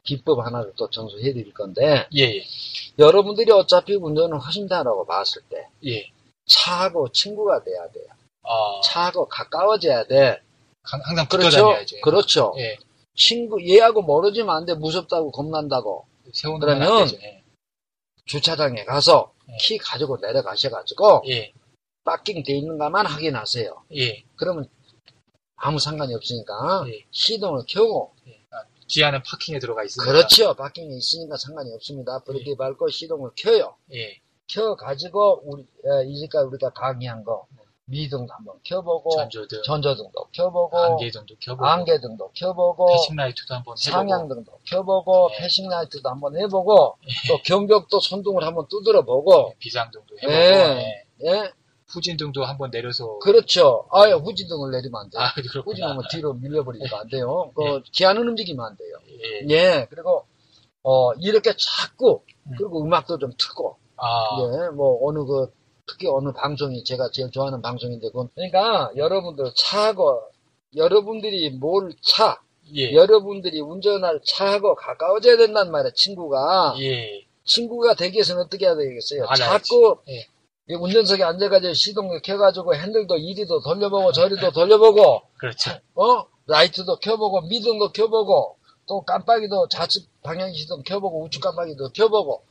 비법 하나를 또 전수해 드릴 건데 예, 예, 여러분들이 어차피 운전을 하신다라고 봤을 때 예. 차하고 친구가 돼야 돼요. 아, 차하고 가까워져야 돼. 강- 항상 그렇죠. 다녀야죠. 그렇죠. 예, 친구 얘하고 멀어지면 안 돼. 무섭다고 겁난다고. 세우는 그러면. 예. 주차장에 가서 예. 키 가지고 내려가셔가지고 예, 파킹 돼 있는가만 확인하세요. 예, 그러면 아무 상관이 없으니까 예. 시동을 켜고 예. 아, 지하는 파킹에 들어가 있습니다. 그렇죠. 파킹에 있으니까 상관이 없습니다. 브레이크 밟고 시동을 켜요. 예, 켜가지고 우리 에, 이제까지 우리가 강의한 거 미등도 한번 켜보고 전조등, 전조등도 켜보고 안개등도 켜보고, 안개등도 켜보고 패싱라이트도 한번 해보고, 상향등도 켜보고 예. 패싱라이트도 한번 해보고 또 경벽도 손등을 한번 두드려 보고 비상등도 해보고, 예. 예. 예 후진등도 한번 내려서 그렇죠 아예 후진등을 내리면 안 돼요 아. 후진하면 뒤로 밀려버리면 안 돼요 그 예. 기아는 움직이면 안 돼요 예. 예 그리고 어 이렇게 자꾸 음. 그리고 음 악도 좀 트고 아 예, 뭐 어느 그 특히 어느 방송이 제가 제일 좋아하는 방송인데 그건 그러니까 여러분들 차하고 여러분들이 뭘 차, 예. 여러분들이 운전할 차하고 가까워져야 된단 말이야 친구가 예. 친구가 되기 위해서는 어떻게 해야 되겠어요? 알아야지. 자꾸 예. 이 운전석에 앉아가지고 시동을 켜가지고 핸들도 이리도 돌려보고 저리도 돌려보고 그렇죠. 어 라이트도 켜보고 미등도 켜보고 또 깜빡이도 좌측 방향 시동 켜보고 우측 깜빡이도 켜보고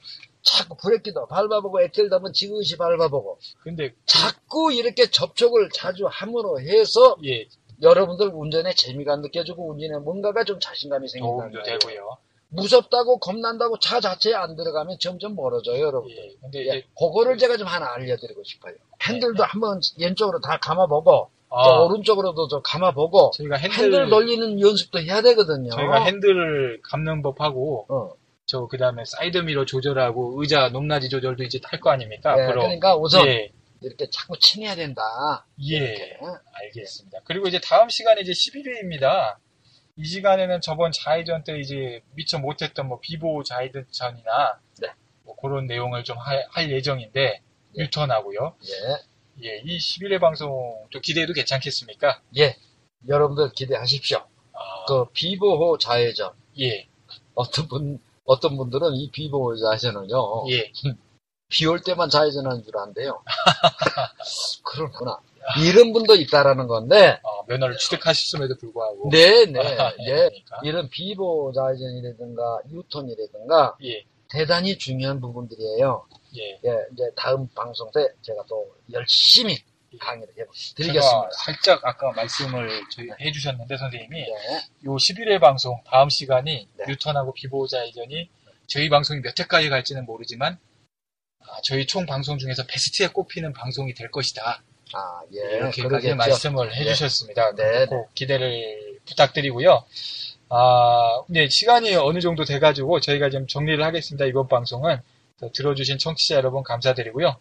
자꾸 브레이크도 밟아보고 엑셀도 한번 지그시 밟아보고 근데 자꾸 이렇게 접촉을 자주 함으로 해서 예 여러분들 운전에 재미가 느껴지고 운전에 뭔가가 좀 자신감이 생긴다는 도움도 거예요. 되고요. 무섭다고 겁난다고 차 자체에 안 들어가면 점점 멀어져요, 여러분. 예. 근데 예, 그거를 제가 좀 하나 알려드리고 싶어요. 핸들도 한번 왼쪽으로 다 감아보고, 아, 또 오른쪽으로도 좀 감아보고, 저희가 핸들, 핸들 돌리는 연습도 해야 되거든요. 저희가 핸들을 감는 법하고 어. 저 그다음에 사이드 미러 조절하고 의자 높낮이 조절도 이제 탈 거 아닙니까? 예, 앞으로. 그러니까 우선 예. 이렇게 자꾸 친해야 된다. 예. 어? 알겠습니다. 그리고 이제 다음 시간이 이제 11회입니다. 이 시간에는 저번 좌회전 때 이제 미처 못했던 뭐 비보 좌회전이나 네. 뭐 그런 내용을 좀 할 예정인데 예. 유턴하고요. 예, 예, 이 11회 방송 또 기대해도 괜찮겠습니까? 예. 여러분들 기대하십시오. 아, 그 비보호 좌회전. 예, 어떤 분, 어떤 분들은 이 비보호 좌회전을요. 예. 비올 때만 좌회전하는 줄 안대요. 그렇구나. 이런 분도 있다라는 건데, 어, 면허를 취득하셨음에도 불구하고. 네, 네, 예. 그러니까. 이런 비보 좌회전이라든가 유턴이라든가 예, 대단히 중요한 부분들이에요. 예. 예, 이제 다음 방송 때 제가 또 열심히 강의를 제가 해드리겠습니다. 살짝 아까 말씀을 저희 해주셨는데 선생님이 네, 요 11회 방송 다음 시간이 네. 뉴턴하고 비보자 이전이 저희 방송이 몇 회까지 갈지는 모르지만 아, 저희 총 방송 중에서 베스트에 꼽히는 방송이 될 것이다. 아, 예, 이렇게까지 그러겠죠. 말씀을 해주셨습니다. 네, 꼭 기대를 부탁드리고요. 아, 네, 시간이 어느 정도 돼가지고 저희가 좀 정리를 하겠습니다. 이번 방송은 또 들어주신 청취자 여러분 감사드리고요.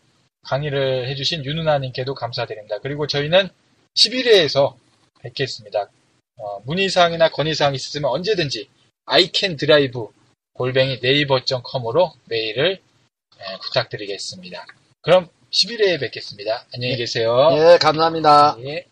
강의를 해주신 윤은아님께도 감사드립니다. 그리고 저희는 11회에서 뵙겠습니다. 어, 문의사항이나 건의사항 있으시면 언제든지 iCanDrive 골뱅이 네이버.com으로 메일을 예, 부탁드리겠습니다. 그럼 11회에 뵙겠습니다. 안녕히 계세요. 예, 감사합니다. 예.